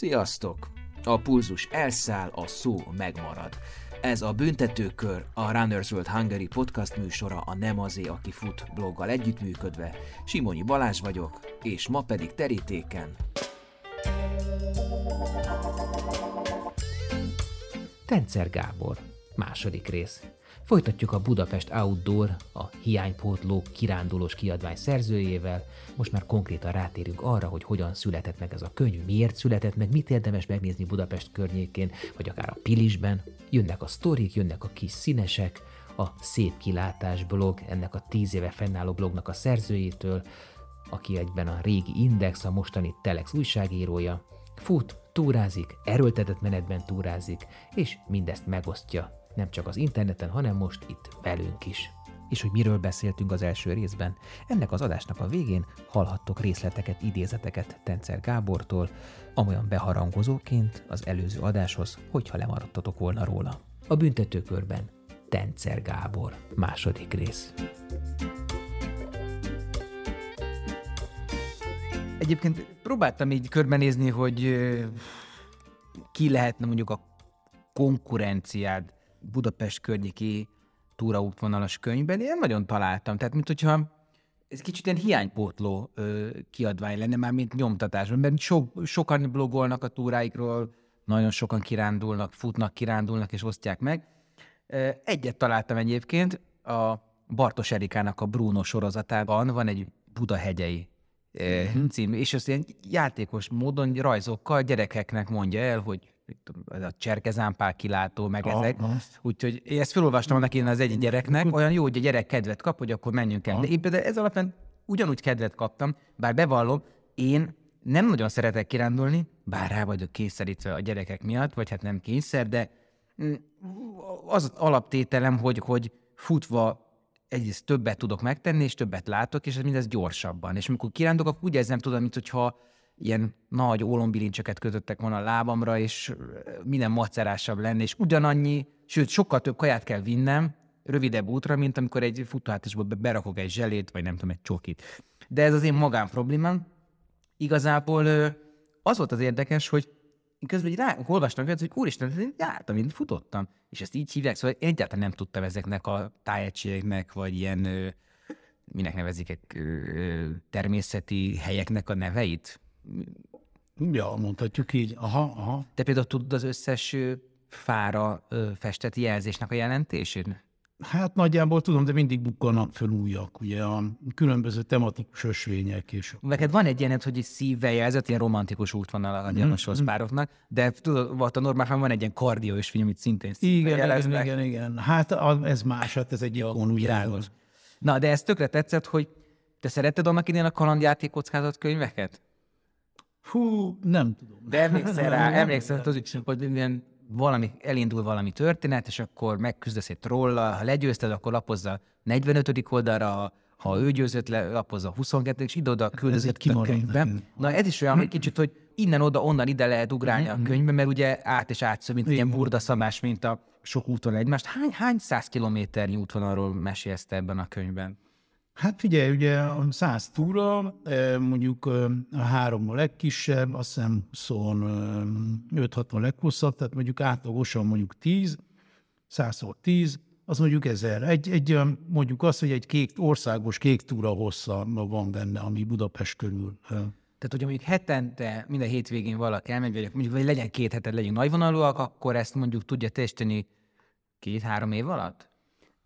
Sziasztok! A pulzus elszáll, a szó megmarad. Ez a Büntetőkör, a Runners World Hungary podcast műsora a Nem azé, aki fut bloggal együttműködve. Simonyi Balázs vagyok, és ma pedig terítéken. Tencer Gábor, második rész. Folytatjuk a Budapest Outdoor, a hiánypótló kirándulós kiadvány szerzőjével. Most már konkrétan rátérünk arra, hogy hogyan született meg ez a könyv, miért született meg, mit érdemes megnézni Budapest környékén, vagy akár a Pilisben. Jönnek a sztorik, jönnek a kis színesek, a Szép Kilátás blog, ennek a tíz éve fennálló blognak a szerzőjétől, aki egyben a régi Index, a mostani Telex újságírója. Fut, túrázik, erőltetett menetben túrázik, és mindezt megosztja nem csak az interneten, hanem most itt velünk is. És hogy miről beszéltünk az első részben, ennek az adásnak a végén hallhattok részleteket, idézeteket Tencer Gábortól, amolyan beharangozóként az előző adáshoz, hogyha lemaradtatok volna róla. A büntetőkörben Tencer Gábor, második rész. Egyébként próbáltam így körbenézni, hogy ki lehetne mondjuk a konkurenciád Budapest környéki túraútvonalas könyvben, én nagyon találtam. Tehát, mint hogyha ez kicsit ilyen hiánypótló ö, kiadvány lenne, már mint nyomtatásban, mert so, sokan blogolnak a túráikról, nagyon sokan kirándulnak, futnak, kirándulnak és osztják meg. Egyet találtam egyébként, a Bartos Erikának a Bruno sorozatában van egy Budahegyei uh-huh. cím, és ezt ilyen játékos módon rajzokkal gyerekeknek mondja el, hogy ez a cserkezámpál kilátó, meg ah, ezek. Úgyhogy én ezt felolvastam annak én az egy gyereknek, olyan jó, hogy a gyerek kedvet kap, hogy akkor menjünk el. De én például ez alapján ugyanúgy kedvet kaptam, bár bevallom, én nem nagyon szeretek kirándulni, bár rá vagyok kényszerítve a gyerekek miatt, vagy hát nem kényszer, de mm, az, az alaptételem, hogy, hogy futva egyrészt többet tudok megtenni, és többet látok, és ez mindez gyorsabban. És amikor kirándulok, akkor úgy érzem, tudom, mint hogyha ilyen nagy ólombilincseket kötöttek volna a lábamra, és minden macerásabb lenne, és ugyanannyi, sőt, sokkal több kaját kell vinnem, rövidebb útra, mint amikor egy futóhátásból berakok egy zselét, vagy nem tudom, egy csokit. De ez az én magán problémám. Igazából az volt az érdekes, hogy közben rá, olvastam hogy úristen, én jártam, én futottam. És ezt így hívják, szóval én egyáltalán nem tudtam ezeknek a tájegységeknek, vagy ilyen, minek nevezik, egy természeti helyeknek a neveit. Ja, mondhatjuk így. Aha, aha. Te például tudod az összes fára festett jelzésnek a jelentését? Hát nagyjából tudom, de mindig bukkanak föl újak, ugye a különböző tematikus ösvények. És... Neked van egy ilyenet, hogy egy szívvel jelzett, ilyen romantikus útvonal a gyanúshoz mm. pároknak, de tudod, volt a normálban van egy ilyen kardió ösvény, amit szintén igen, jeleznek. igen, igen. Hát ez más, hát ez egy ikon, ugye. Na, de ez tökre tetszett, hogy te szeretted annak idén a kalandjáték kockázat könyveket? Hú, nem tudom. De emlékszel rá, emlékszel, hogy, hogy ilyen valami, elindul valami történet, és akkor megküzdesz egy trolla, ha legyőzted, akkor lapozza 45. oldalra, ha ő győzött le, lapozza 22. és ide-oda küldözött a könyvbe. Na ez is olyan, hogy kicsit, hogy innen-oda, onnan ide lehet ugrálni a könyvbe, mert ugye át és átszöv, mint ilyen burdaszamás, mint a sok úton egymást. Hány, hány száz kilométernyi útvonalról mesélsz ebben a könyvben? Hát figyelj, ugye a száz túra, mondjuk a három a legkisebb, azt hiszem szóval 5-6 a leghosszabb, tehát mondjuk átlagosan mondjuk 10, 100 10, az mondjuk ezer. Egy, egy, mondjuk azt, hogy egy kék, országos kék túra hossza van benne, ami Budapest körül. Tehát, hogyha mondjuk hetente, minden hétvégén valaki elmegy, vagy mondjuk vagy legyen két heted, legyünk nagyvonalúak, akkor ezt mondjuk tudja testeni két-három év alatt?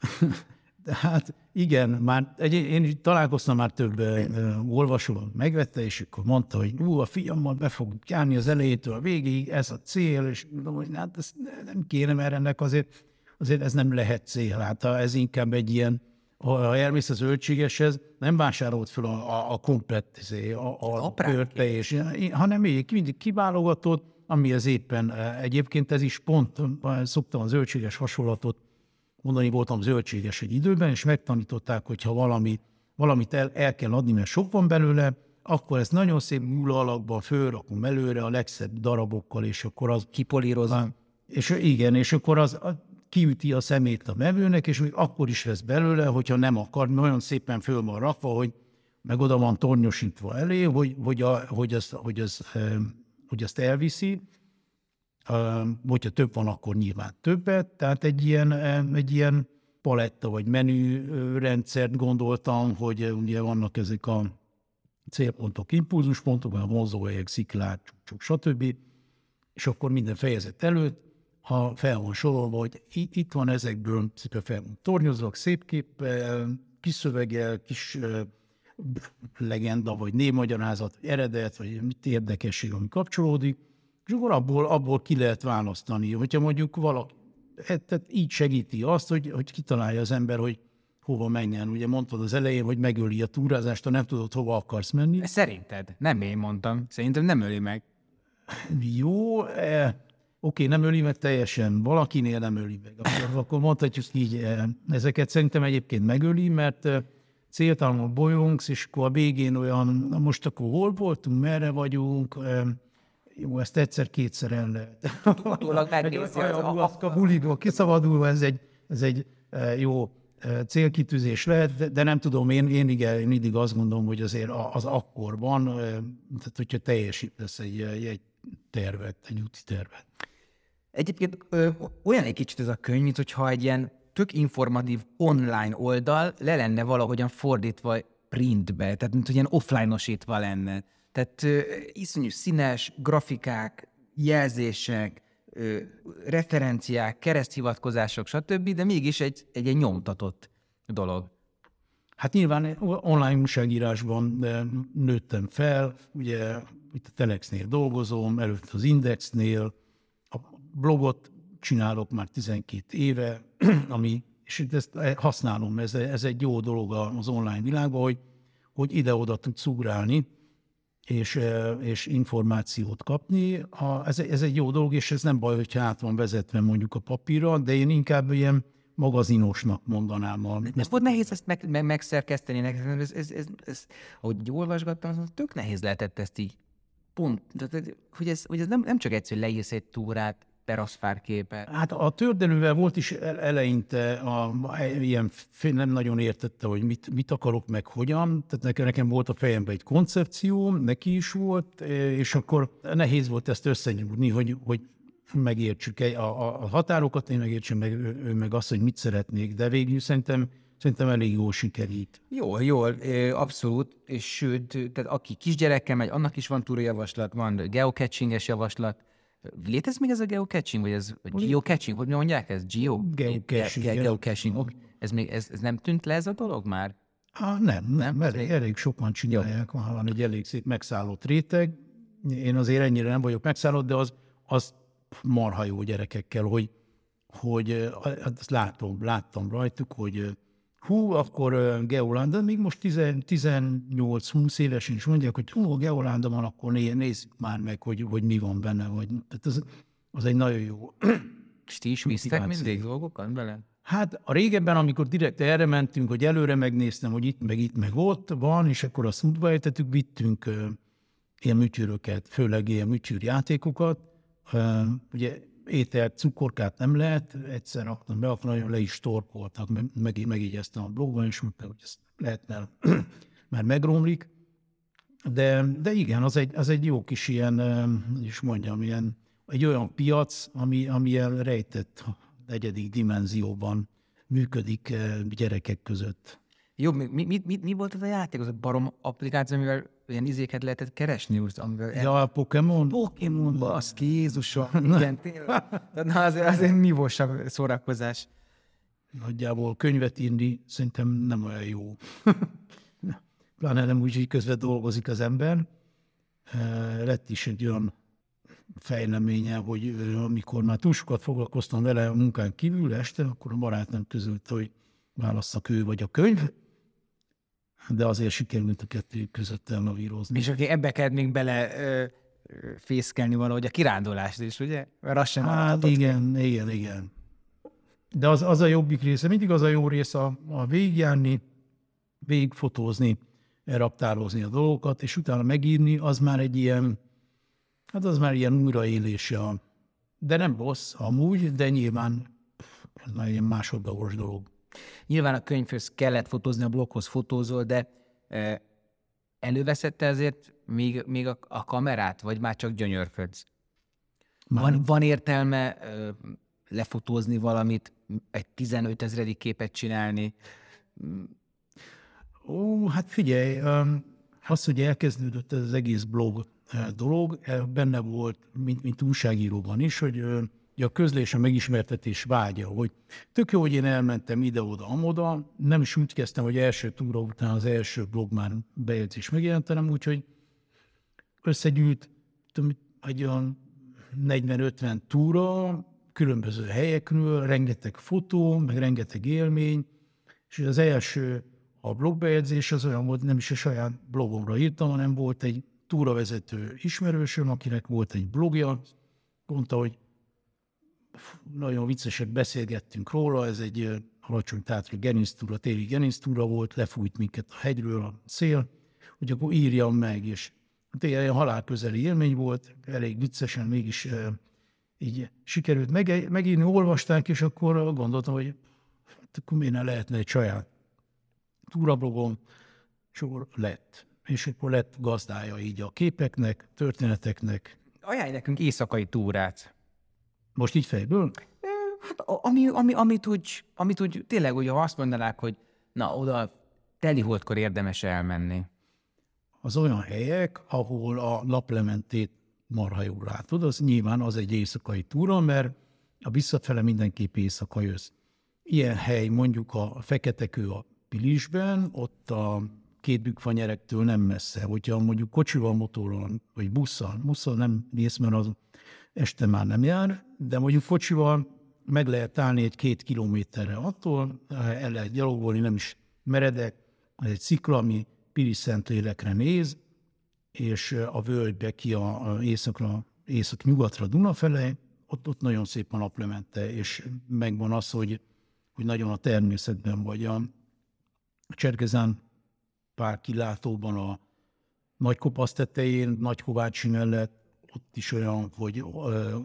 Hát igen, már egy, én találkoztam már több uh, olvasóval, megvette, és akkor mondta, hogy ú, a fiammal be fog járni az elejétől a végig, ez a cél, és mondom, hogy hát ez nem kéne, mert ennek azért, azért ez nem lehet cél. Hát ez inkább egy ilyen, ha elmész az zöldségeshez, nem vásárolt fel a, a, a komplett izé, a, a, a körte, és, hanem még mindig kiválogatott, ami az éppen egyébként ez is pont, szoktam a zöldséges hasonlatot mondani, voltam zöldséges egy időben, és megtanították, hogy ha valami, valamit el, el kell adni, mert sok van belőle, akkor ezt nagyon szép múla alakban fölrakom előre a legszebb darabokkal, és akkor az... Kipolírozom. És igen, és akkor az kiüti a szemét a mevőnek, és még akkor is vesz belőle, hogyha nem akar, nagyon szépen föl van rakva, hogy meg oda van tornyosítva elé, hogy, hogy, a, hogy, az, hogy az hogy azt elviszi, hogyha több van, akkor nyilván többet, tehát egy ilyen, egy ilyen paletta vagy menü rendszert gondoltam, hogy ugye vannak ezek a célpontok, impulzuspontok, a mozóhelyek, sziklák, csúcsok, stb. És akkor minden fejezet előtt, ha fel van sorolva, hogy itt van ezekből, szépen fel van tornyozva, szép kép, kis szöveggel, kis legenda, vagy névmagyarázat, eredet, vagy mit érdekesség, ami kapcsolódik, és akkor abból, abból ki lehet választani. Hogyha mondjuk valaki, e, tehát így segíti azt, hogy, hogy kitalálja az ember, hogy hova menjen. Ugye mondtad az elején, hogy megöli a túrázást, ha nem tudod, hova akarsz menni. Szerinted? Nem én mondtam. Szerintem nem öli meg. Jó, e, oké, nem öli meg teljesen, valakinél nem öli meg. Akkor, akkor mondhatjuk így, e, ezeket szerintem egyébként megöli, mert e, céltalanul bolyongsz, és akkor a végén olyan, na most akkor hol voltunk, merre vagyunk, e, jó, ezt egyszer-kétszer el lehet. Utólag megnézi. A buliból kiszabadulva, ez egy, ez egy e, jó e, célkitűzés lehet, de, de nem tudom, én, én, igen, én mindig azt gondolom, hogy azért az akkorban, e, tehát hogyha teljesítesz egy, egy tervet, egy úti tervet. Egyébként ö, olyan egy kicsit ez a könyv, mint hogyha egy ilyen tök informatív online oldal le lenne valahogyan fordítva printbe, tehát mint hogy ilyen offline-osítva lenne. Tehát ö, iszonyú színes grafikák, jelzések, ö, referenciák, kereszthivatkozások, stb., de mégis egy, egy, egy nyomtatott dolog. Hát nyilván online újságírásban nőttem fel, ugye itt a Telexnél dolgozom, előtt az Indexnél, a blogot csinálok már 12 éve, ami, és ezt használom, ez, ez egy jó dolog az online világban, hogy, hogy ide-oda tudsz ugrálni, és, és információt kapni. A, ez, ez egy jó dolog, és ez nem baj, hogyha át van vezetve mondjuk a papírra, de én inkább ilyen magazinosnak mondanám. A... Ez volt nehéz ezt meg, meg, megszerkeszteni ez, ez, ez, ez, ahogy olvasgattam, az tök nehéz lehetett ezt így pont, hogy ez, hogy ez nem, nem csak egyszer leírsz egy túrát, teraszfárképe. Hát a tördelővel volt is eleinte, a, ilyen nem nagyon értette, hogy mit, mit akarok, meg hogyan. Tehát nekem, nekem volt a fejemben egy koncepció, neki is volt, és akkor nehéz volt ezt összenyúrni, hogy, hogy megértsük a, a, a határokat, én megértsem meg, ő, ő meg azt, hogy mit szeretnék, de végül szerintem Szerintem elég jól sikerít. Jó, jól, abszolút, és sőt, tehát aki kisgyerekkel megy, annak is van túrójavaslat, van geocachinges javaslat, Létezik még ez a geocaching, vagy ez a geocaching, hogy mondják ez? Geo? Geocaching. Ge- geocaching. Ez, még, ez, ez nem tűnt le ez a dolog már? Ah, nem, nem, elég, elég sokan csinálják, van, van egy elég szép megszállott réteg. Én azért ennyire nem vagyok megszállott, de az, az marha jó gyerekekkel, hogy, hogy azt látom, láttam rajtuk, hogy hú, akkor Geolanda, még most 18-20 évesen is mondják, hogy hú, Geolanda van, akkor nézzük már meg, hogy, hogy mi van benne. Vagy, tehát az, az egy nagyon jó És ti is visztek mindig dolgokat bele? Hát a régebben, amikor direkt erre mentünk, hogy előre megnéztem, hogy itt, meg itt, meg ott van, és akkor azt útba ejtettük, vittünk ilyen műtyűröket, főleg ilyen műtyűrjátékokat. Ugye ételt, cukorkát nem lehet, egyszer raktam be, akkor nagyon le is torkoltak, meg, megigyeztem a blogban, és mondta, hogy ezt lehetne, mert megromlik. De, de igen, az egy, az egy jó kis ilyen, is mondjam, ilyen, egy olyan piac, ami, ami ilyen rejtett negyedik dimenzióban működik gyerekek között. Jó, mi, mi, mi, mi volt az a játék? Az a barom applikáció, amivel ilyen izéket lehetett keresni? Most, amivel ja, a Pokémon? Pokémon, baszki, Jézusom. Igen, tényleg. Na, azért, azért nívósabb szórakozás. Nagyjából könyvet írni szerintem nem olyan jó. Pláne nem úgy, hogy közben dolgozik az ember. Lett is egy olyan fejleménye, hogy amikor már túl sokat foglalkoztam vele a munkán kívül este, akkor a barátnőm közölte, hogy válasszak ő vagy a könyv, de azért sikerült a kettő között elnavírozni. És aki ebbe kell még bele ö, fészkelni valahogy a kirándulást is, ugye? Mert az sem hát igen, ki. igen, igen. De az, az a jobbik része, mindig az a jó része a, a végigjárni, végigfotózni, elraptározni a dolgokat, és utána megírni, az már egy ilyen, hát az már ilyen újraélése. De nem rossz amúgy, de nyilván ez már ilyen másodlagos dolog. Nyilván a könyvhöz kellett fotózni, a bloghoz fotózol, de előveszette ezért még, még a, a kamerát, vagy már csak gyönyörködsz? Van, van értelme ö, lefotózni valamit, egy 15 ezredik képet csinálni? Ó, hát figyelj, az, hogy elkezdődött ez az egész blog eh, dolog, benne volt, mint, mint újságíróban is, hogy a közlés, a megismertetés vágya, hogy tök jó, hogy én elmentem ide-oda, amoda, nem is úgy kezdtem, hogy első túra után az első blog már bejegyzés megjelentem, úgyhogy összegyűjt tudom, egy olyan 40-50 túra, különböző helyekről, rengeteg fotó, meg rengeteg élmény, és az első a blogbejegyzés az olyan volt, nem is a saját blogomra írtam, hanem volt egy túravezető ismerősöm, akinek volt egy blogja, mondta, hogy nagyon viccesek beszélgettünk róla, ez egy alacsony tátra genisztúra, téli genisztúra volt, lefújt minket a hegyről a szél, hogy akkor írjam meg, és tényleg halálközeli élmény volt, elég viccesen mégis így sikerült meg, megírni, olvasták, és akkor gondoltam, hogy hát akkor miért ne lehetne egy saját túrablogom, és akkor lett. És akkor lett gazdája így a képeknek, történeteknek. Ajánlj nekünk éjszakai túrát. Most így fejből? Hát ami, ami, amit, úgy, amit úgy tényleg, ugye, ha azt mondanák, hogy na, oda teli holdkor érdemes elmenni. Az olyan helyek, ahol a naplementét marha jól látod, az nyilván az egy éjszakai túra, mert a visszafele mindenképp éjszaka jössz. Ilyen hely mondjuk a Feketekő a Pilisben, ott a két bükkfanyerektől nem messze. Hogyha mondjuk kocsival, motoron, vagy busszal, busszal nem mész, mert az este már nem jár, de mondjuk kocsival meg lehet állni egy-két kilométerre attól, el lehet gyalogolni, nem is meredek, egy szikla, ami Pilis Szentlélekre néz, és a völgybe ki a, északra, észak-nyugatra Duna felé, ott, ott nagyon szép a naplemente, és megvan az, hogy, hogy nagyon a természetben vagy. A Cserkezán pár kilátóban a Nagykopasz tetején, Nagykovácsi mellett, ott is olyan, hogy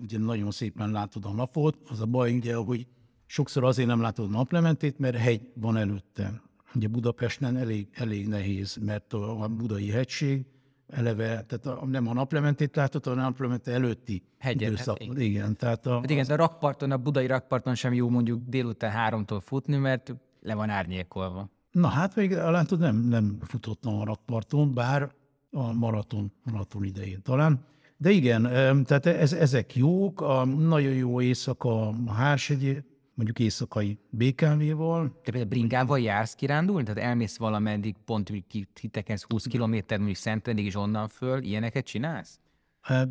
ugye nagyon szépen látod a napot. Az a baj, ugye, hogy sokszor azért nem látod a naplementét, mert hegy van előtte. Ugye Budapesten elég, elég nehéz, mert a budai hegység eleve, tehát a, nem a naplementét látod, hanem a naplemente előtti Hegyet, időszak. hát igen. Tehát a, Hát igen, a rakparton, a budai rakparton sem jó mondjuk délután háromtól futni, mert le van árnyékolva. Na hát még látod, nem, nem futottam a rakparton, bár a maraton, maraton idején talán. De igen, tehát ez, ezek jók, a nagyon jó éjszaka a Hársegy, mondjuk éjszakai BKV-val. Te például bringával jársz kirándulni? Tehát elmész valameddig, pont úgy kitekensz 20 kilométer, mondjuk Szentendég, és onnan föl, ilyeneket csinálsz?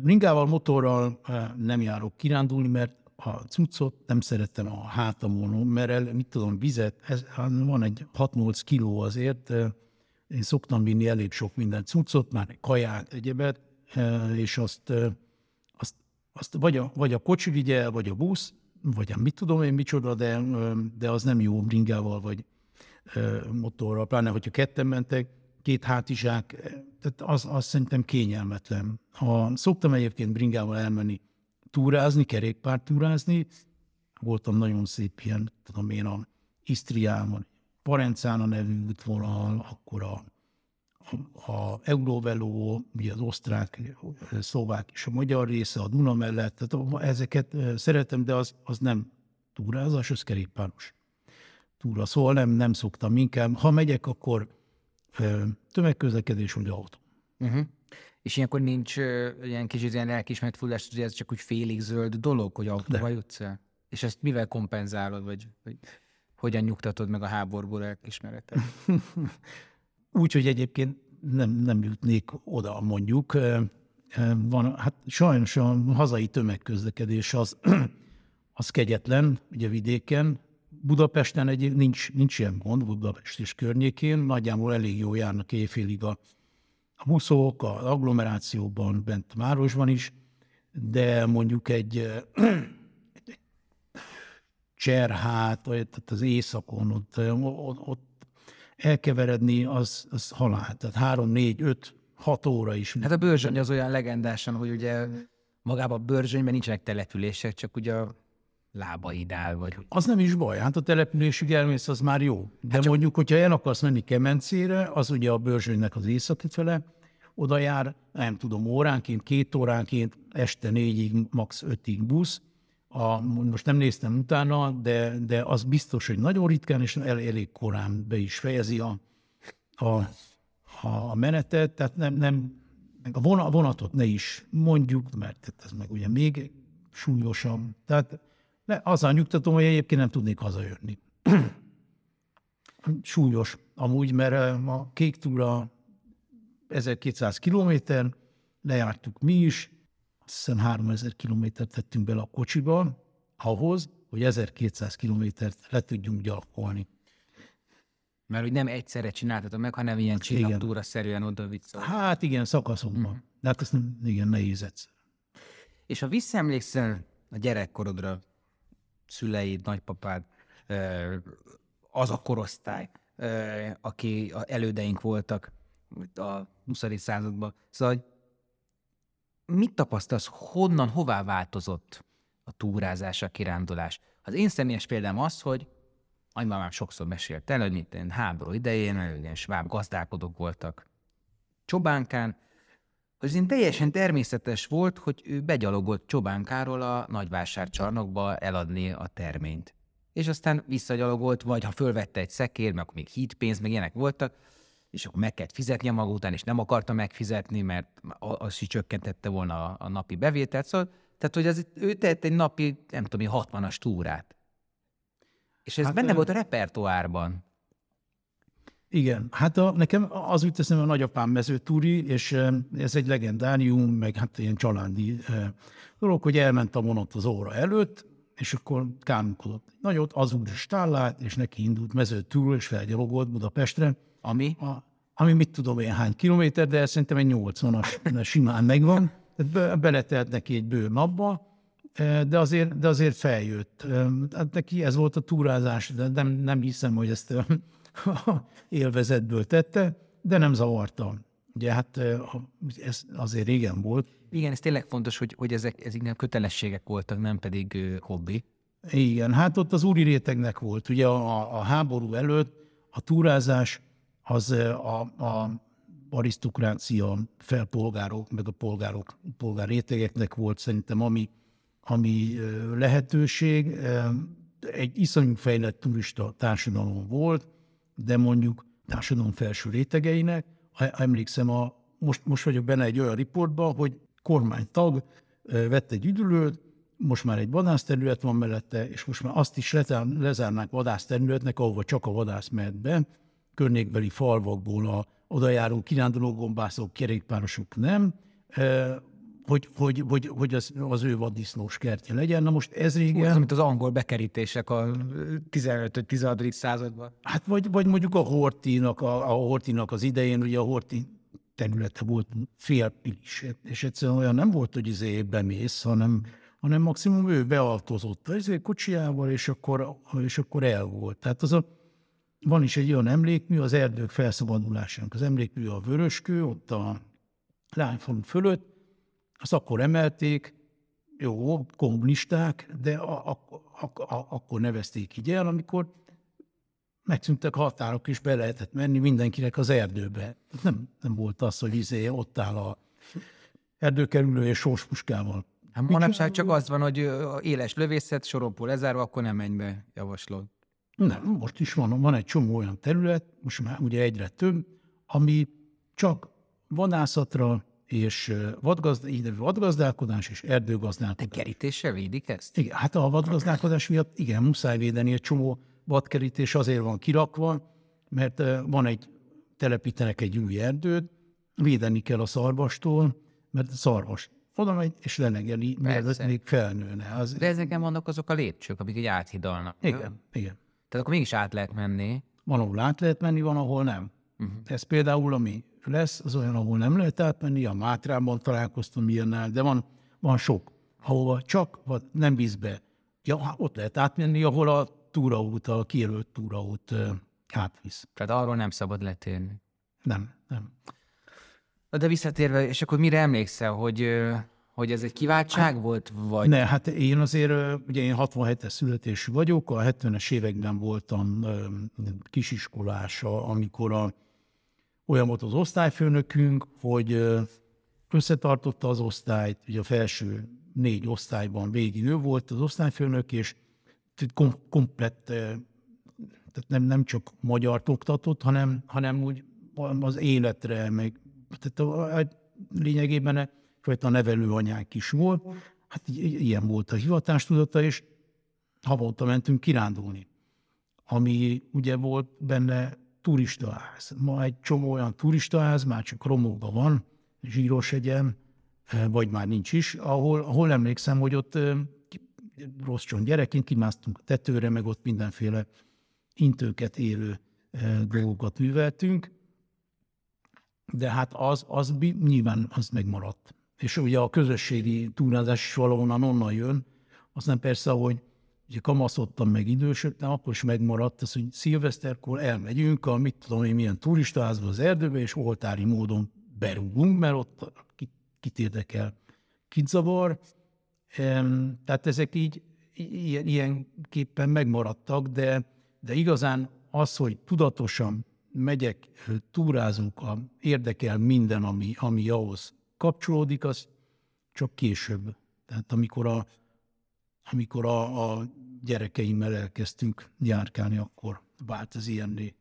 Bringával, motorral nem járok kirándulni, mert a cuccot nem szerettem a hátamon, mert el, mit tudom, vizet, ez, van egy 6-8 kiló azért, én szoktam vinni elég sok minden cuccot, már egy kaját, egyebet, és azt, azt, azt vagy, a, vagy a kocsi vigye vagy a busz, vagy a mit tudom én micsoda, de, de az nem jó bringával, vagy motorral, pláne, hogyha ketten mentek, két hátizsák, tehát az, az szerintem kényelmetlen. Ha szoktam egyébként bringával elmenni túrázni, kerékpártúrázni, voltam nagyon szép ilyen, tudom én, a Isztriában, Parencán a nevű útvonal, akkor a a Euróveló, ugye az osztrák, szlovák és a magyar része, a Duna mellett, tehát ezeket szeretem, de az, az nem túrázás, az kerékpáros túra. Szóval nem, nem szoktam inkább. Ha megyek, akkor tömegközlekedés vagy autó. Uh-huh. És ilyenkor nincs uh, ilyen kicsit ilyen lelkismert fullás, hogy ez csak úgy félig zöld dolog, hogy autóval jutsz el? És ezt mivel kompenzálod, vagy, vagy hogyan nyugtatod meg a háborúból lelkismeretet? Úgy, hogy egyébként nem, nem jutnék oda, mondjuk. Van, hát sajnos a hazai tömegközlekedés az, az kegyetlen, ugye vidéken. Budapesten egy, nincs, nincs ilyen gond, Budapest és környékén, nagyjából elég jó járnak éjfélig a, a buszok, az agglomerációban, bent városban is, de mondjuk egy, cserhát, tehát az éjszakon, ott, ott, ott elkeveredni, az, az halál. Tehát három, négy, öt, hat óra is. Hát a bőrzsöny az olyan legendásan, hogy ugye magában a bőrzsönyben nincsenek települések, csak ugye a lábaid áll, vagy... Az nem is baj, hát a településig elmész, az már jó. De hát csak... mondjuk, hogyha el akarsz menni Kemencére, az ugye a bőrzsönynek az északi fele, oda jár, nem tudom, óránként, két óránként, este négyig, max. ötig busz. A, most nem néztem utána, de, de az biztos, hogy nagyon ritkán és el, elég korán be is fejezi a, a, a menetet, tehát nem, nem a vonatot ne is mondjuk, mert ez meg ugye még súlyosabb. Tehát azzal nyugtatom, hogy egyébként nem tudnék hazajönni. Súlyos amúgy, mert a kék túra 1200 kilométer, lejártuk mi is, hiszem 3000 kilométert tettünk bele a kocsiba, ahhoz, hogy 1200 kilométert le tudjunk gyalkolni. Mert hogy nem egyszerre csináltatok meg, hanem ilyen csillagtúra szerűen oda-vissza. Hát igen, szakaszokban. Mm. De hát nem, igen, nehéz egyszer. És ha visszaemlékszel a gyerekkorodra, szüleid, nagypapád, az a korosztály, aki a elődeink voltak a 20. században. Szóval mit tapasztalsz, honnan, hová változott a túrázás, a kirándulás? Az én személyes példám az, hogy Nagymamám sokszor mesélt el, hogy itt háború idején, ilyen sváb gazdálkodók voltak Csobánkán, az én teljesen természetes volt, hogy ő begyalogott Csobánkáról a nagyvásárcsarnokba eladni a terményt. És aztán visszagyalogolt, vagy ha fölvette egy szekér, meg még hídpénz, meg ilyenek voltak, és akkor meg kellett fizetni a maga után, és nem akarta megfizetni, mert az is csökkentette volna a, a napi bevételt. Szóval, tehát, hogy az, ő tett egy napi, nem tudom, 60-as túrát. És ez hát, benne volt a repertoárban. Igen, hát a, nekem az úgy teszem, a nagyapám mezőtúri, és ez egy legendárium, meg hát ilyen családi dolog, hogy elment a vonat az óra előtt, és akkor kármunkodott nagyot, az úr stállát, és neki indult mezőtúr, és felgyalogolt Budapestre. Ami? A, ami mit tudom én hány kilométer, de szerintem egy 80-as simán megvan. Tehát beletelt neki egy bő napba, de azért, de azért feljött. Hát neki ez volt a túrázás, de nem, nem hiszem, hogy ezt élvezetből tette, de nem zavarta. Ugye hát ez azért régen volt. Igen, ez tényleg fontos, hogy, hogy ezek, ezek nem kötelességek voltak, nem pedig uh, hobbi. Igen, hát ott az úri rétegnek volt. Ugye a, a háború előtt a túrázás az a, a arisztokrácia felpolgárok, meg a polgárok, polgárrétegeknek volt szerintem, ami ami lehetőség. Egy iszonyú fejlett turista társadalom volt, de mondjuk társadalom felső rétegeinek, emlékszem, a, most, most vagyok benne egy olyan riportban, hogy kormánytag vett egy üdülőt, most már egy vadászterület van mellette, és most már azt is lezárnák vadászterületnek, ahova csak a vadász mehet be, környékbeli falvakból a odajáró kiránduló gombászok, kerékpárosok nem, hogy, hogy, hogy, hogy az, az ő vaddisznós kertje legyen. Na most ez régen... Úgy, mint az angol bekerítések a 15-16. században. Hát vagy, vagy mondjuk a Hortinak, a, a Hortinak az idején, ugye a Horti területe volt fél pilis, és egyszerűen olyan nem volt, hogy izé bemész, hanem, hanem maximum ő bealtozott az izé kocsiával, és akkor, és akkor el volt. Tehát az a, van is egy olyan emlékmű, az erdők felszabadulásának az emlékmű a Vöröskő, ott a Lányfalu fölött, azt akkor emelték, jó, kommunisták, de a, a, a, a, akkor nevezték így el, amikor megszűntek határok, és be lehetett menni mindenkinek az erdőbe. Nem, nem volt az, hogy izé ott áll a erdőkerülő és sorspuskával. Hát manapság csak az van, hogy éles lövészet, sorompó lezárva, akkor nem menj be, javaslod. Nem, most is van, van egy csomó olyan terület, most már ugye egyre több, ami csak vadászatra, és vadgazd, vadgazdálkodás és erdőgazdálkodás. De kerítéssel védik ezt? Igen, hát a vadgazdálkodás miatt igen, muszáj védeni, egy csomó vadkerítés azért van kirakva, mert van egy, telepítenek egy új erdőt, védeni kell a szarvastól, mert a szarvas oda megy, és lenegeli, mert még felnőne. Az... De ezeken vannak azok a lépcsők, amik így áthidalnak. Igen, nem? igen. Tehát akkor mégis át lehet menni. Van, ahol át lehet menni, van, ahol nem. Uh-huh. Ez például, ami lesz, az olyan, ahol nem lehet átmenni, a Mátrában találkoztam ilyennel, de van, van sok, ahova csak vagy nem bíz be. Ja, ott lehet átmenni, ahol a túraút, a kijelölt túraút átvisz. Tehát arról nem szabad letérni. Nem, nem. De visszatérve, és akkor mire emlékszel, hogy, hogy ez egy kiváltság hát, volt? Vagy? Ne, hát én azért, ugye én 67-es születésű vagyok, a 70-es években voltam kisiskolás, amikor a olyan volt az osztályfőnökünk, hogy összetartotta az osztályt, ugye a felső négy osztályban végig ő volt az osztályfőnök, és kom- komplett, tehát nem, nem csak magyar oktatott, hanem, hanem úgy az életre, meg tehát a, a, lényegében a nevelőanyánk is volt. Hát ilyen volt a hivatástudata, és havonta mentünk kirándulni, ami ugye volt benne turistaház. Ma egy csomó olyan turistaház, már csak romokban van, zsíros egyen, vagy már nincs is, ahol, ahol emlékszem, hogy ott rossz csont gyerekként kimásztunk a tetőre, meg ott mindenféle intőket érő dolgokat műveltünk, de hát az, az nyilván az megmaradt. És ugye a közösségi túrázás is valahonnan onnan jön, aztán persze, hogy ugye kamaszodtam meg idősödtem, akkor is megmaradt az, hogy szilveszterkor elmegyünk a mit tudom én milyen turistaházba az erdőbe, és oltári módon berúgunk, mert ott kit, érdekel, kit zavar. Tehát ezek így ilyen, ilyenképpen megmaradtak, de, de igazán az, hogy tudatosan megyek, túrázunk, a, érdekel minden, ami, ami ahhoz kapcsolódik, az csak később. Tehát amikor a, amikor a, a gyerekeimmel elkezdtünk járkálni, akkor vált ez ilyenné.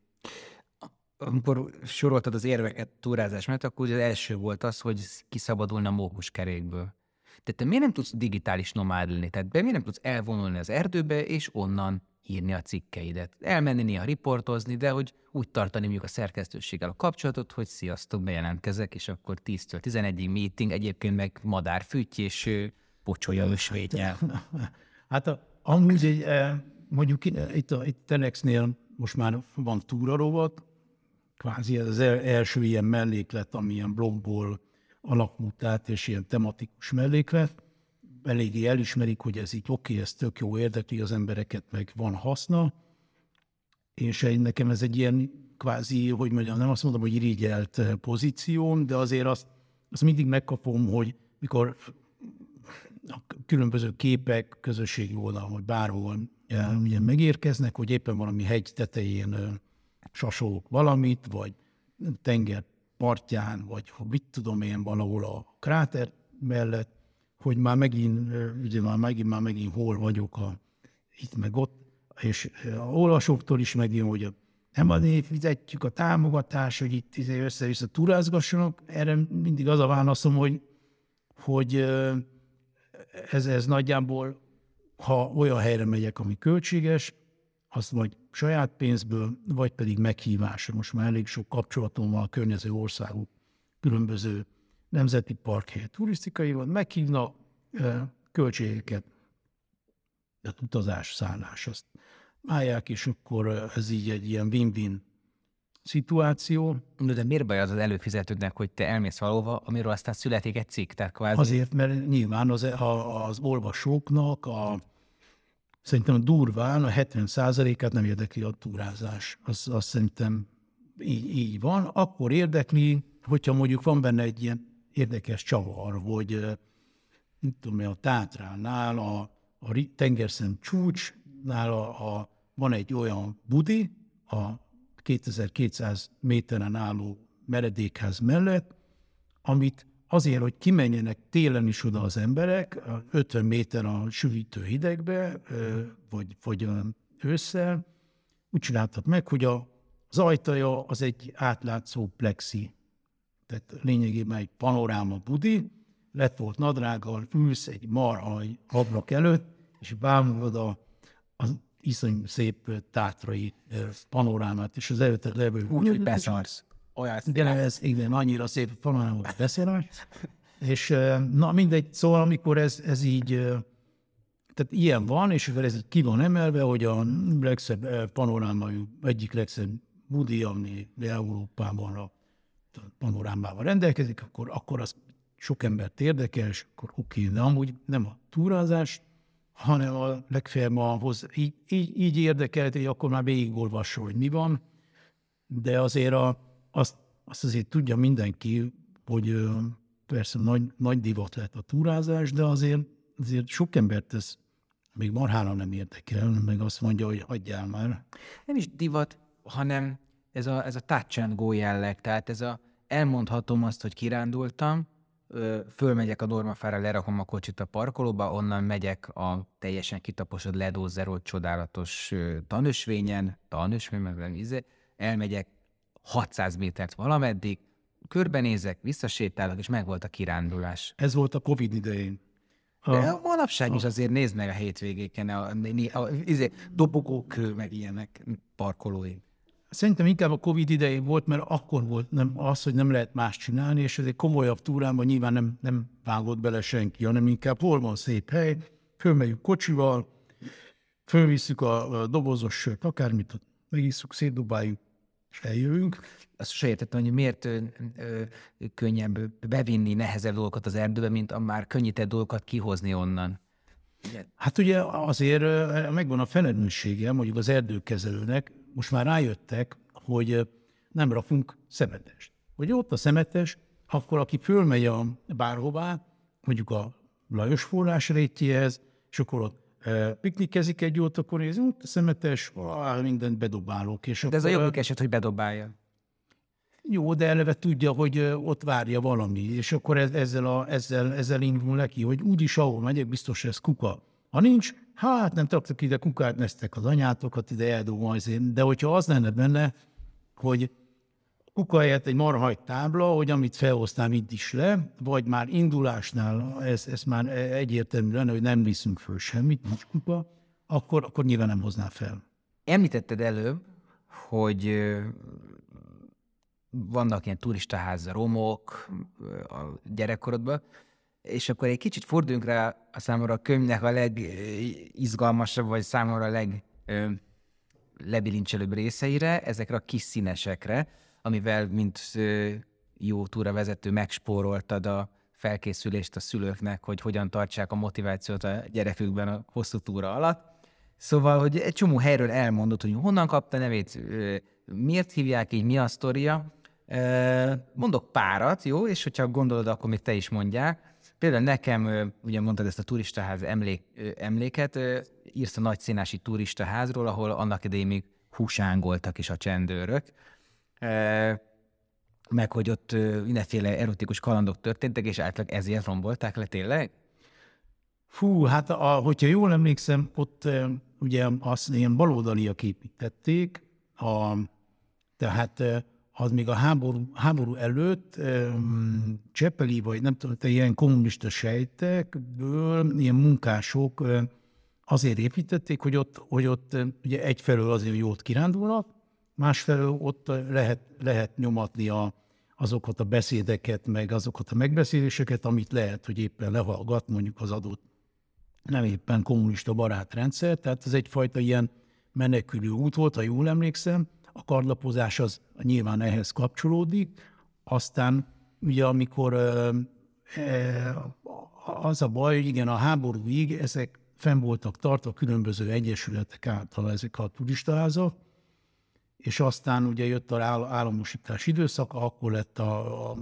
Amikor soroltad az érveket túrázás mellett, akkor az első volt az, hogy kiszabadulna a mókuskerékből. Tehát te miért nem tudsz digitális nomád lenni? Tehát miért nem tudsz elvonulni az erdőbe, és onnan írni a cikkeidet. Elmenni néha riportozni, de hogy úgy tartani mondjuk a szerkesztőséggel a kapcsolatot, hogy sziasztok, bejelentkezek, és akkor 10-től 11-ig meeting, egyébként meg madárfütty, és pocsolja ösvényel. Hát a, amúgy egy, eh, mondjuk itt a itt Telexnél most már van túrarovat, kvázi ez az első ilyen melléklet, ami ilyen blogból alakult át, és ilyen tematikus melléklet, eléggé elismerik, hogy ez így oké, ez tök jó, érdekli az embereket, meg van haszna, és nekem ez egy ilyen kvázi, hogy mondjam, nem azt mondom, hogy irigyelt eh, pozícióm, de azért azt, azt mindig megkapom, hogy mikor a különböző képek, közösségi oldalon, vagy bárhol ilyen megérkeznek, hogy éppen valami hegy tetején eh, sasolok valamit, vagy tenger partján, vagy mit tudom én, valahol a kráter mellett, hogy már megint, ugye már megint, már megint hol vagyok a, itt meg ott, és a olvasóktól is megint, hogy nem azért fizetjük a támogatás, hogy itt izé össze-vissza turázgassanak. Erre mindig az a válaszom, hogy, hogy ez, ez nagyjából, ha olyan helyre megyek, ami költséges, azt vagy saját pénzből, vagy pedig meghívásra. Most már elég sok kapcsolatom van a környező országok különböző nemzeti park helyett turisztikai van, meghívna költségeket, tehát utazás, szállás, azt állják, és akkor ez így egy ilyen win-win szituáció. De, de miért baj az az előfizetődnek, hogy te elmész valahova, amiről aztán születik egy cikk? Tehát kvázi... Azért, mert nyilván az, az olvasóknak a, szerintem a durván a 70%-át nem érdekli a túrázás. Az, az szerintem így, így van. Akkor érdekli, hogyha mondjuk van benne egy ilyen érdekes csavar, hogy mint tudom, a Tátránál, a, a tengerszem csúcsnál a, a, van egy olyan budi, a 2200 méteren álló meredékház mellett, amit azért, hogy kimenjenek télen is oda az emberek, 50 méter a süvítő hidegbe, vagy, vagy ősszel, úgy csináltak meg, hogy a, az ajtaja az egy átlátszó plexi tehát lényegében egy panoráma budi, lett volt nadrággal, ülsz egy marhaj ablak előtt, és bámulod a, az iszonyú szép tátrai panorámát, és az előtted levő... Úgy, hogy beszarsz. Olyan igen, ez, igen, annyira szép panoráma, hogy beszélsz. És na mindegy, szóval amikor ez, ez így, tehát ilyen van, és ez így ki van emelve, hogy a legszebb panoráma, egyik legszebb budi, ami Európában a panorámával rendelkezik, akkor, akkor az sok embert érdekel, és akkor oké, de amúgy nem a túrázás, hanem a legfeljebb ahhoz így, így, így érdekelt, hogy akkor már végigolvassa, hogy mi van, de azért a, azt, azt azért tudja mindenki, hogy persze nagy, nagy divat lett a túrázás, de azért, azért sok embert ez még marhára nem érdekel, meg azt mondja, hogy hagyjál már. Nem is divat, hanem ez a, ez a touch and go jelleg, tehát ez a, elmondhatom azt, hogy kirándultam, fölmegyek a Dormafára, lerakom a kocsit a parkolóba, onnan megyek a teljesen kitaposod ledózerolt csodálatos tanösvényen, tanösvény, nem íze, elmegyek 600 métert valameddig, körbenézek, visszasétálok, és megvolt a kirándulás. Ez volt a Covid idején. De a manapság is azért nézd meg a hétvégéken, a, a, a, a izé, dobogók, meg ilyenek, parkolói. Szerintem inkább a Covid idején volt, mert akkor volt nem, az, hogy nem lehet más csinálni, és ez egy komolyabb túrában nyilván nem, nem vágott bele senki, hanem inkább hol van szép hely, fölmegyünk kocsival, fölvisszük a, a dobozos sört, akármit, megisszuk, szétdobáljuk, és eljövünk. Azt se értettem, hogy miért ö, ö, könnyebb bevinni nehezebb dolgokat az erdőbe, mint a már könnyített dolgokat kihozni onnan. Hát ugye azért megvan a felelőssége mondjuk az erdőkezelőnek, most már rájöttek, hogy nem rakunk szemetest. Hogy ott a szemetes, akkor aki fölmegy a bárhová, mondjuk a Lajos forrás rétjéhez, és akkor ott piknikezik egy jót, akkor néz, út, szemetes, á, mindent bedobálok. És De ez a jobbik eset, hogy bedobálja. jó, de eleve tudja, hogy ott várja valami, és akkor ez, ezzel, a, ezzel, ezzel indul neki, hogy úgyis ahol megyek, biztos ez kuka. Ha nincs, hát nem tudok ide kukát nesztek az anyátokat, ide eldobom az én. De hogyha az lenne benne, hogy kuka helyett egy marhagy tábla, hogy amit felhoztál, itt is le, vagy már indulásnál ez, ez már egyértelmű lenne, hogy nem viszünk föl semmit, nincs kuka, akkor, akkor nyilván nem hozná fel. Említetted előbb, hogy vannak ilyen turistaház romok a gyerekkorodban, és akkor egy kicsit forduljunk rá a számomra a könyvnek a legizgalmasabb, vagy számomra a leg lebilincselőbb részeire, ezekre a kis színesekre, amivel, mint jó túravezető megspóroltad a felkészülést a szülőknek, hogy hogyan tartsák a motivációt a gyerekükben a hosszú túra alatt. Szóval, hogy egy csomó helyről elmondott, hogy honnan kapta nevét, miért hívják így, mi a sztoria. Mondok párat, jó? És hogyha gondolod, akkor még te is mondják. Például nekem, ugye mondtad ezt a turistaház emlék, emléket, írsz a nagy színási turistaházról, ahol annak idején még húsángoltak is a csendőrök. Meg hogy ott mindenféle erotikus kalandok történtek, és általában ezért rombolták le tényleg? Fú, hát a, hogyha jól emlékszem, ott ugye azt ilyen baloldaliak építették, a, tehát az még a háború, háború előtt Csepeli, vagy nem tudom, te ilyen kommunista sejtekből ilyen munkások azért építették, hogy ott, hogy ott e, ugye egyfelől azért jót kirándulnak, másfelől ott lehet, lehet nyomatni a, azokat a beszédeket, meg azokat a megbeszéléseket, amit lehet, hogy éppen lehallgat mondjuk az adott nem éppen kommunista barátrendszer, tehát ez egyfajta ilyen menekülő út volt, ha jól emlékszem. A kardlapozás az nyilván ehhez kapcsolódik. Aztán ugye amikor ö, az a baj, hogy igen, a háborúig ezek fenn voltak tartva különböző egyesületek által ezek a turistaházak, és aztán ugye jött a áll- államosítás időszaka, akkor lett a, a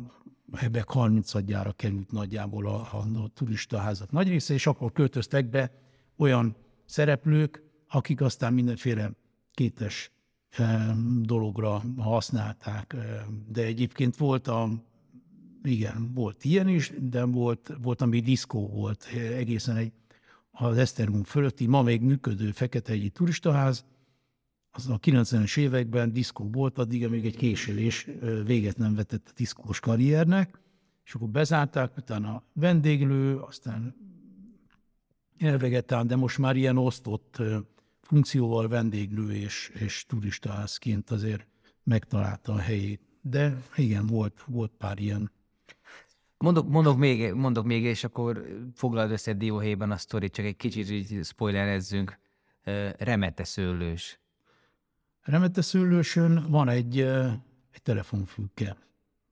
ebbe 30 gyára került nagyjából a, a, a turistaházak nagy része, és akkor költöztek be olyan szereplők, akik aztán mindenféle kétes dologra használták. De egyébként volt a, igen, volt ilyen is, de volt, volt ami diszkó volt, egészen egy az Esztergom fölötti, ma még működő Fekete-hegyi turistaház, az a 90-es években diszkó volt, addig, amíg egy késélés véget nem vetett a diszkós karriernek, és akkor bezárták, utána vendéglő, aztán elvegetán, de most már ilyen osztott funkcióval vendéglő és, és turistaházként azért megtalálta a helyét. De igen, volt, volt pár ilyen. Mondok, mondok, még, mondok még, és akkor foglald össze dióhéjban a sztorit, csak egy kicsit így spoilerezzünk. Remete szőlős. Remeteszőlősön van egy, egy telefonfülke.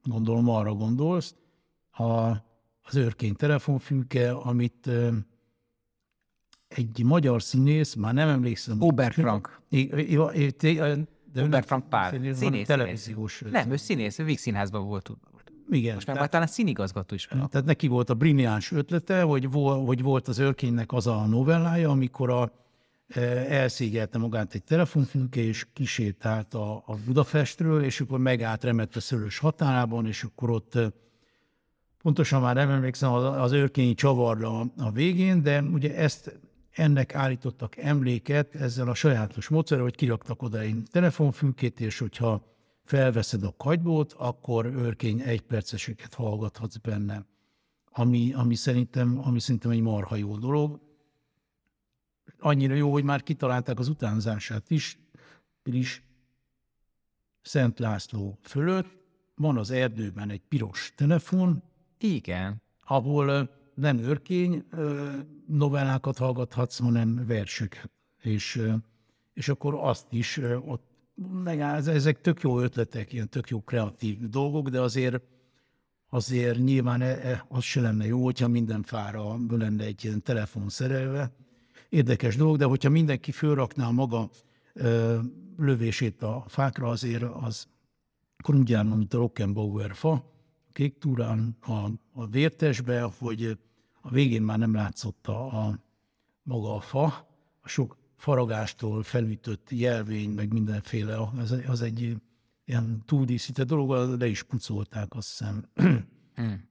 Gondolom arra gondolsz. A, az őrkény telefonfülke, amit egy magyar színész, már nem emlékszem. I- té- de ő Oberfrank nem- Pál. színész, Színész, televíziós. Nem, ő színész, ő Víg Színházban volt. Igen. Most már, már talán színigazgató is van. Tehát neki volt a brilliáns ötlete, hogy, vol, hogy volt az őrkénynek az a novellája, amikor a elszégyelte magát egy telefonfülke, és kisétált a, a Budapestről, és akkor megállt remett a Szörös határában, és akkor ott pontosan már nem emlékszem az, az őrkényi csavarra a végén, de ugye ezt ennek állítottak emléket ezzel a sajátos módszerrel, hogy kiraktak oda egy telefonfülkét, és hogyha felveszed a kagybót, akkor őrkény egyperceseket hallgathatsz benne. Ami, ami, szerintem, ami szerintem egy marha jó dolog. Annyira jó, hogy már kitalálták az utánzását is, is Szent László fölött. Van az erdőben egy piros telefon. Igen. Ahol nem őrkény novellákat hallgathatsz, hanem verseket. És, és akkor azt is ott meg ezek tök jó ötletek, ilyen tök jó kreatív dolgok, de azért azért nyilván e, e, az se lenne jó, hogyha minden fára lenne egy ilyen telefon szerelve. Érdekes dolog, de hogyha mindenki fölrakná maga ö, lövését a fákra, azért az akkor úgy járna, mint a Rockenbauer fa, kék túrán a, a vértesbe, hogy a végén már nem látszott a, a maga a fa, a sok faragástól felütött jelvény, meg mindenféle, az, az egy ilyen túldíszített dolog, le is pucolták, azt hiszem. Hmm.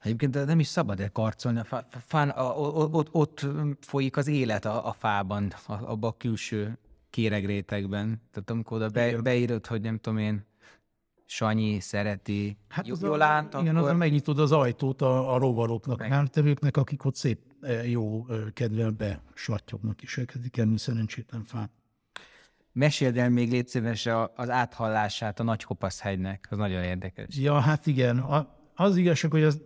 Egyébként nem is szabad-e karcolni a fán, a, ott, ott folyik az élet a, a fában, a, abban a külső kéregrétegben. Tehát amikor oda be, beírod, hogy nem tudom én, Sanyi szereti hát Jolánt, a, igen, akkor... megnyitod az ajtót a, a rovaroknak, hártevőknek, akik ott szép e, jó kedvel besattyognak is elkezdik enni szerencsétlen fát. Meséld el még légy szíves az áthallását a Nagykopaszhegynek, az nagyon érdekes. Ja, hát igen, a, az igazság, hogy az,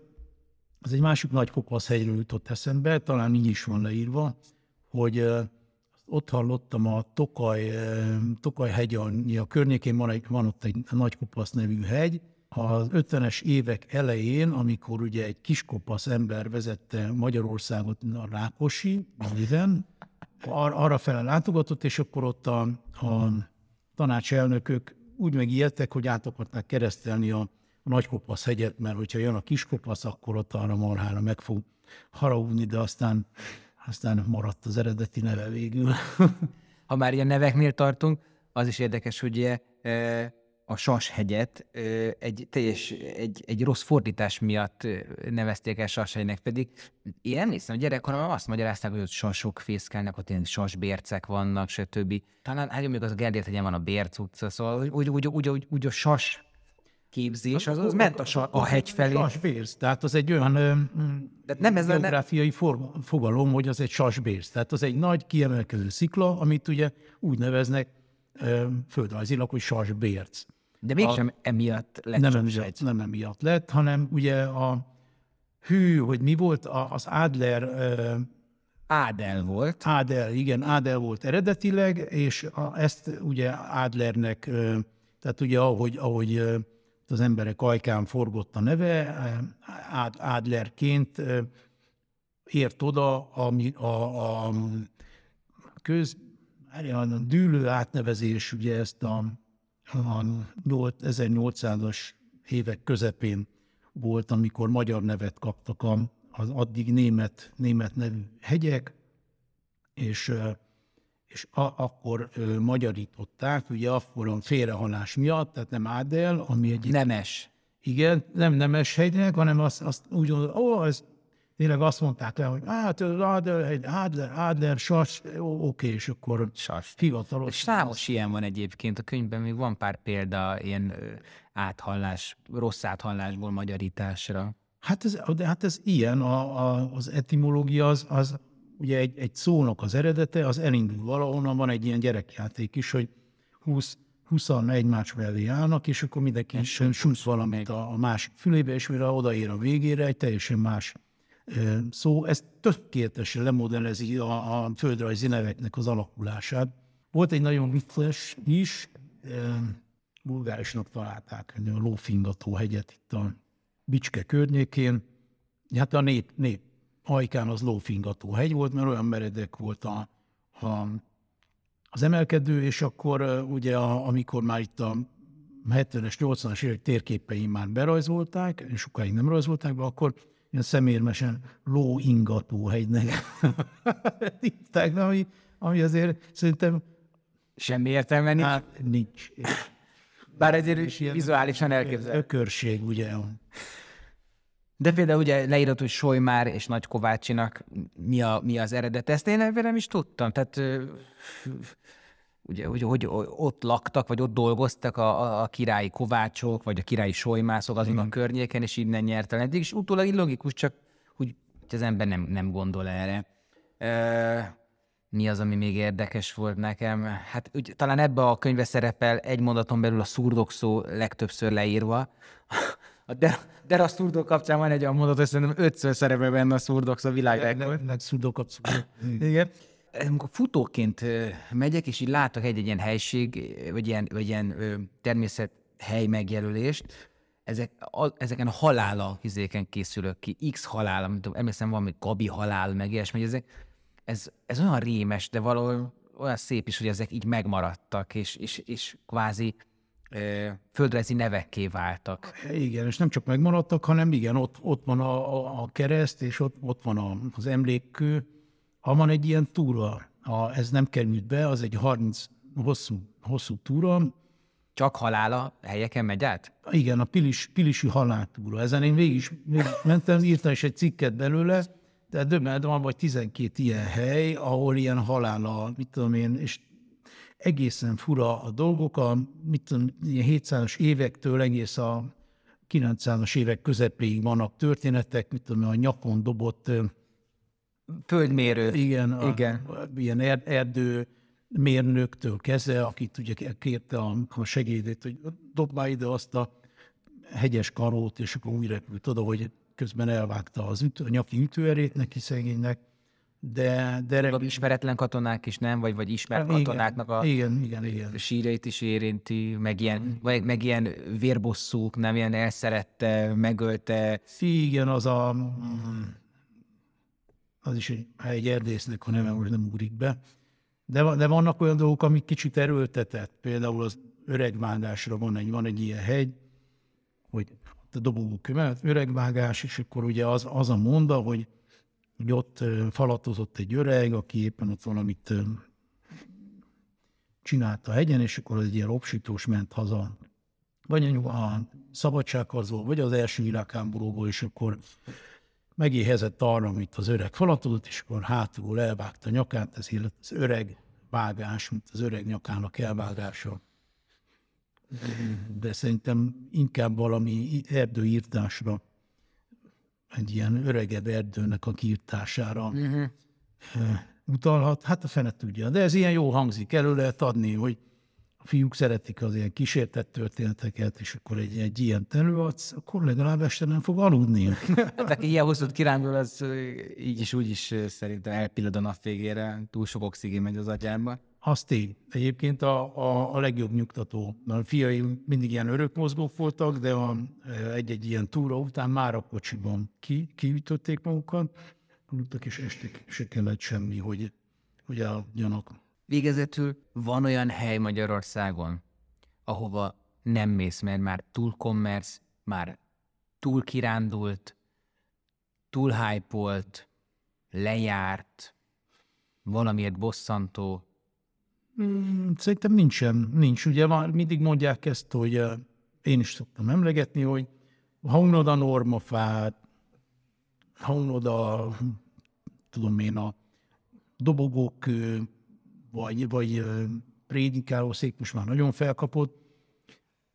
az egy másik Nagykopaszhegyről jutott eszembe, talán így is van leírva, hogy ott hallottam a Tokaj, Tokaj hegy, a környékén van, van ott egy Nagykopasz nevű hegy, az 50-es évek elején, amikor ugye egy kiskopasz ember vezette Magyarországot a Rákosi, néven, ar- arra fele látogatott, és akkor ott a, a tanácselnökök úgy megijedtek, hogy át akarták keresztelni a, a Nagykopasz hegyet, mert hogyha jön a kiskopasz, akkor ott arra marhára meg fog haragudni, de aztán aztán maradt az eredeti neve végül. ha már ilyen neveknél tartunk, az is érdekes, hogy ugye, a Sashegyet egy, teljes, egy, egy rossz fordítás miatt nevezték el Sashegynek, pedig én emlékszem, hogy gyerekkoromban azt magyarázták, hogy ott sasok fészkelnek, ott ilyen sasbércek vannak, stb. Talán hát még az a Gerdért hegyen van a Bérc utca, szóval úgy, úgy, úgy, úgy, úgy a sas képzés, az, az ment a, a hegy felé. Sasbérc, tehát az egy olyan De nem ez geográfiai nem... fogalom, hogy az egy sasbérc. Tehát az egy nagy kiemelkedő szikla, amit ugye úgy neveznek földrajzilag, hogy sasbérc. De mégsem a, emiatt lett nem emiatt, nem emiatt lett, hanem ugye a hű, hogy mi volt, az Adler... Ádel volt. Ádel, igen, Ádel volt eredetileg, és a, ezt ugye Adlernek, tehát ugye ahogy, ahogy az emberek ajkán forgott a neve, Adlerként ért oda ami a, a köz, a dűlő átnevezés, ugye ezt a, a 1800-as évek közepén volt, amikor magyar nevet kaptak az addig német, német nevű hegyek, és és a, akkor ö, magyarították, ugye akkor a félrehalás miatt, tehát nem Ádel, ami egy... Nemes. Igen, nem nemes hegynek, hanem azt, azt úgy mondod, ó, ez tényleg azt mondták le, hogy hát Adler, Adler, Adler, Sas, oké, és akkor Sas. hivatalos. Számos ilyen van egyébként, a könyvben még van pár példa ilyen áthallás, rossz áthallásból magyarításra. Hát ez, de hát ez ilyen, a, a, az etimológia az, az ugye egy, egy szónak az eredete, az elindul valahonnan, van egy ilyen gyerekjáték is, hogy 20, 20 egymás mellé állnak, és akkor mindenki süt valamit a, a másik fülébe, és mire odaér a végére, egy teljesen más szó. Ez tökéletesen lemodellezi a, a földrajzi neveknek az alakulását. Volt egy nagyon vicces is, bulgárisnak találták a lófingató hegyet itt a Bicske környékén. Hát a nép, nép hajkán az lófingató hegy volt, mert olyan meredek volt a, a, az emelkedő, és akkor ugye a, amikor már itt a 70-es, 80-as évek térképei már berajzolták, és sokáig nem rajzolták be, akkor ilyen szemérmesen lóingató hegynek hívták, ami, ami azért szerintem Semmi értelme nincs. hát, nincs. Bár ezért vizuálisan elképzelhető. Ökörség, ugye. De például ugye leírott, hogy Solymár és Nagy Kovácsinak mi, a, mi az eredet. Ezt én nem is tudtam. Tehát ugye, hogy, hogy ott laktak, vagy ott dolgoztak a, a, királyi kovácsok, vagy a királyi solymászok azon a környéken, és innen nyert el eddig. És utólag így logikus, csak hogy az ember nem, nem gondol erre. Ö, mi az, ami még érdekes volt nekem? Hát úgy, talán ebbe a könyvbe szerepel egy mondaton belül a szurdok szó legtöbbször leírva. A der, der a szurdok kapcsán van egy olyan mondat, hogy szerintem ötször szerepel benne a szurdok szó világrekord. Legszudok Igen. Amikor futóként megyek, és így látok egy-egy ilyen helység, vagy ilyen, vagy ilyen ö, természet hely megjelölést, ezek, a, ezeken a halála izéken készülök ki, X halál, amit tudom, emlékszem, valami Gabi halál, meg ilyesmi, hogy ezek, ez, ez olyan rémes, de valahol olyan szép is, hogy ezek így megmaradtak, és, és, és kvázi földrajzi nevekké váltak. Igen, és nem csak megmaradtak, hanem igen, ott, ott van a, a, a kereszt, és ott, ott van a, az emlékkő. Ha van egy ilyen túra, a, ez nem került be, az egy 30 hosszú, hosszú túra, Csak halála helyeken megy át? Igen, a Pilis, Pilisi haláltúra. Ezen én végig, is, végig mentem, írtam is egy cikket belőle, de döbbent van vagy 12 ilyen hely, ahol ilyen halála, mit tudom én, és egészen fura a dolgok, a, mit tudom, ilyen 700-as évektől egész a 900-as évek közepéig vannak történetek, mit tudom, a nyakon dobott Földmérő. igen, a. A, ilyen er, erdő mérnöktől kezdve, akit ugye kérte a, a segédét, hogy dob már ide azt a hegyes karót, és akkor úgy repült oda, hogy közben elvágta az ütő, a nyaki ütőerét neki szegénynek, de, de A ismeretlen katonák is nem, vagy, vagy ismert katonáknak a igen, igen, igen. síreit is érinti, meg ilyen, vagy, meg ilyen vérbosszúk, nem ilyen elszerette, megölte. Igen, az a... Az is egy, egy erdésznek a neve, most nem ugrik be. De, de vannak olyan dolgok, amik kicsit erőltetett. Például az öregvágásra van egy, van egy ilyen hegy, hogy a dobogó mellett öregvágás, és akkor ugye az, az a monda, hogy, hogy ott falatozott egy öreg, aki éppen ott valamit ö, csinált a hegyen, és akkor egy ilyen opsítós ment haza vagy a, szabadságharcból, vagy az első világháborúból, és akkor megéhezett arra, amit az öreg falatozott, és akkor hátulról elvágta a nyakát, ez az öreg vágás, mint az öreg nyakának elvágása. De szerintem inkább valami erdőírtásra, egy ilyen öregebb erdőnek a kiirtására uh-huh. utalhat. Hát a fene tudja. De ez ilyen jó hangzik. Elő lehet adni, hogy a fiúk szeretik az ilyen kísértett történeteket, és akkor egy, egy ilyen előadsz, akkor legalább este nem fog aludni. Hát ilyen hosszút kirándul, az így is úgy is szerintem elpillad a nap végére, túl sok oxigén megy az agyába. Az tény. Egyébként a, a, a legjobb nyugtató. A fiaim mindig ilyen örökmozgók voltak, de a, egy-egy ilyen túra után már a kocsiban ki, kiütötték magukat, aludtak, és estig se kellett semmi, hogy, hogy eladjanak. Végezetül van olyan hely Magyarországon, ahova nem mész, mert már túl kommersz, már túl kirándult, túl hype lejárt, valamiért bosszantó. Mm, Szerintem nincsen, nincs. Ugye már mindig mondják ezt, hogy eh, én is szoktam emlegetni, hogy ha unod a normafát, ha unod a, tudom én, a dobogókő, vagy, vagy eh, prédikálószék most már nagyon felkapott.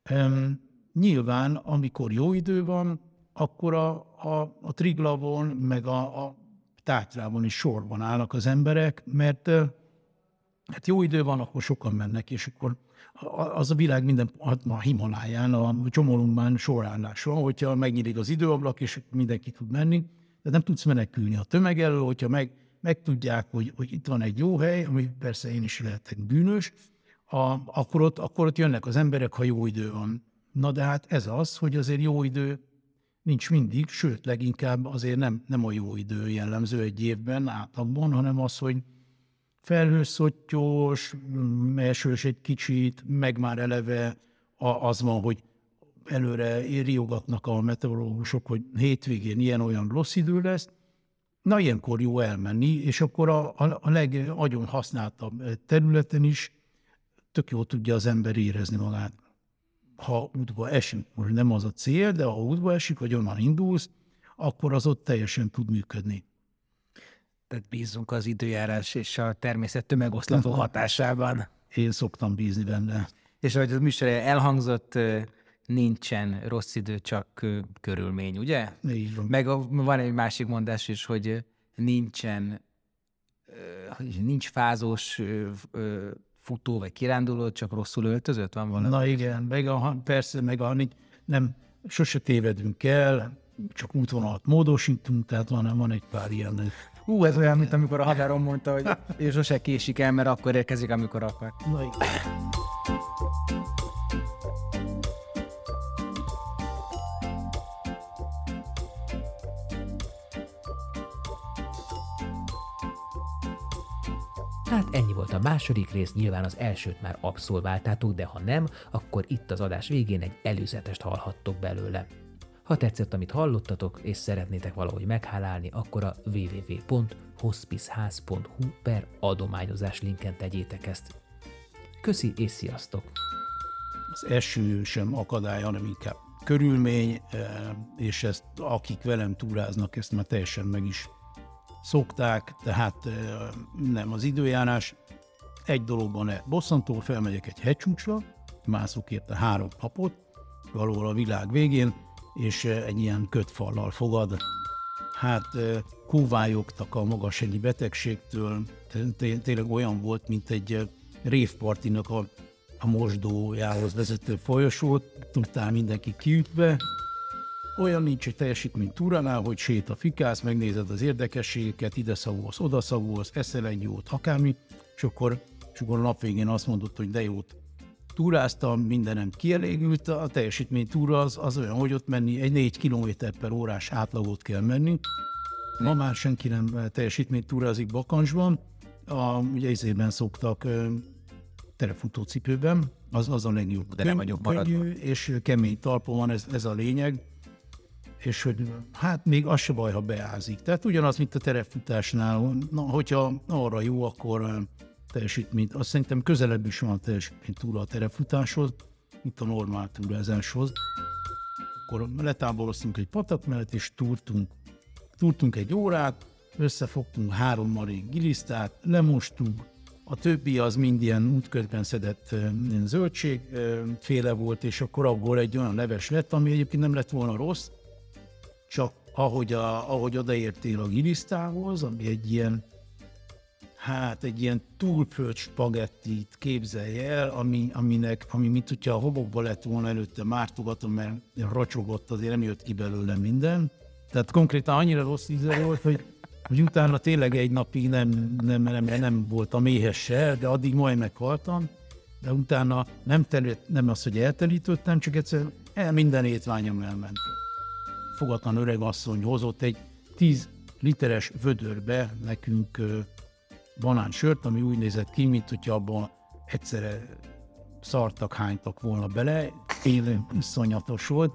Em, Nyilván, amikor jó idő van, akkor a, a, a Triglavon, meg a, a Tátrában is sorban állnak az emberek, mert eh, hát jó idő van, akkor sokan mennek, és akkor az a világ minden, a Himaláján, a csomólunkban sorállás van, hogyha megnyílik az időablak, és mindenki tud menni, de nem tudsz menekülni a tömeg elől, hogyha meg, megtudják, hogy, hogy itt van egy jó hely, ami persze én is lehetek bűnös, a, akkor, ott, akkor ott jönnek az emberek, ha jó idő van. Na de hát ez az, hogy azért jó idő nincs mindig, sőt, leginkább azért nem, nem a jó idő jellemző egy évben átlagban, hanem az, hogy felhőszottyos, mm, esős egy kicsit, meg már eleve az van, hogy előre riogatnak a meteorológusok, hogy hétvégén ilyen-olyan rossz idő lesz, na ilyenkor jó elmenni, és akkor a, a, a legagyon használtabb területen is tök jól tudja az ember érezni magát. Ha útba esik, most nem az a cél, de ha útba esik, vagy onnan indulsz, akkor az ott teljesen tud működni. Tehát bízunk az időjárás és a természet tömegoszlató hatásában. Én szoktam bízni benne. És ahogy az műsor elhangzott, nincsen rossz idő, csak körülmény, ugye? Így van. Meg a, van egy másik mondás is, hogy nincsen, nincs fázós futó vagy kiránduló, csak rosszul öltözött van valami? Na igen, meg a, persze, meg a, nem, sose tévedünk el, csak útvonalat módosítunk, tehát van, van egy pár ilyen. Ú, ez olyan, mint amikor a haverom mondta, hogy ő sose késik el, mert akkor érkezik, amikor akar. Na igen. Hát ennyi volt a második rész, nyilván az elsőt már abszolváltátok, de ha nem, akkor itt az adás végén egy előzetest hallhattok belőle. Ha tetszett, amit hallottatok, és szeretnétek valahogy meghálálni, akkor a www.hospiceház.hu per adományozás linken tegyétek ezt. Köszi és sziasztok! Az eső sem akadály, hanem inkább körülmény, eh, és ezt akik velem túráznak, ezt már teljesen meg is szokták, tehát nem az időjárás. Egy dologban ne bosszantó, felmegyek egy hegycsúcsra, mászok érte három napot, valahol a világ végén, és egy ilyen kötfallal fogad. Hát kóvályogtak a magashegyi betegségtől, tényleg olyan volt, mint egy révpartinak a, a mosdójához vezető folyosót, tudtál mindenki kiütve, olyan nincs egy teljesítmény túránál, hogy sét a fikász, megnézed az érdekességeket, ide szavulsz, oda szavulsz, eszel egy jót, akármi, és akkor, és akkor a nap végén azt mondod, hogy de jót túráztam, mindenem kielégült, a teljesítmény túra az, az olyan, hogy ott menni, egy 4 km per órás átlagot kell menni. Ma már senki nem teljesítmény túrázik Bakancsban, a, ugye izében szoktak terefutócipőben, az, az a legjobb. De nem vagyok maradva. És kemény talpon van, ez, ez a lényeg és hogy hát még az se baj, ha beázik. Tehát ugyanaz, mint a terepfutásnál, na, hogyha arra jó, akkor teljesítményt, azt szerintem közelebb is van a teljesítmény túra a terepfutáshoz, mint a normál túrázáshoz. Akkor letáboroztunk egy patak mellett, és túrtunk. Túrtunk egy órát, összefogtunk három marék gilisztát, lemostunk, a többi az mind ilyen útközben szedett zöldség féle volt, és akkor abból egy olyan leves lett, ami egyébként nem lett volna rossz, csak ahogy, a, ahogy odaértél a gilisztához, ami egy ilyen, hát egy ilyen túlföld spagettit képzelj el, ami, aminek, ami mint hogyha a hobokba lett volna előtte mártogatom, mert racsogott, azért nem jött ki belőle minden. Tehát konkrétan annyira rossz íze volt, hogy, hogy utána tényleg egy napig nem, nem, nem, nem voltam éhes se, de addig majd meghaltam. De utána nem, terült, nem az, hogy eltelítettem, csak egyszer el, minden étványom elment fogatlan öreg asszony hozott egy 10 literes vödörbe nekünk banánsört, ami úgy nézett ki, mint hogyha abban egyszerre szartak, hánytak volna bele. Én iszonyatos volt,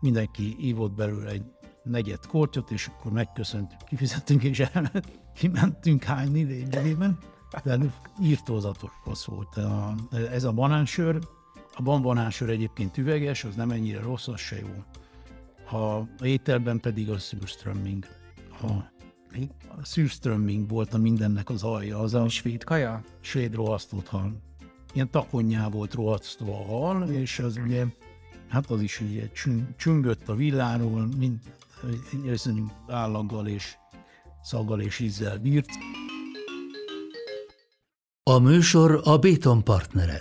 mindenki ívott belőle egy negyed kortyot, és akkor megköszöntük, kifizettünk, és elment, kimentünk hányni lényegében. De írtózatos rossz volt a, ez a banánsör. A banánsör egyébként üveges, az nem ennyire rossz, az se jó ha ételben pedig a szűrströmming. Ha a szűrströmming volt a mindennek az alja. Az a svéd kaja? Svéd rohasztott hal. Ilyen takonyá volt rohasztva a hal, és az ugye, hát az is ugye csüngött a villáról, mint állaggal és szaggal és ízzel bírt. A műsor a Béton partnere.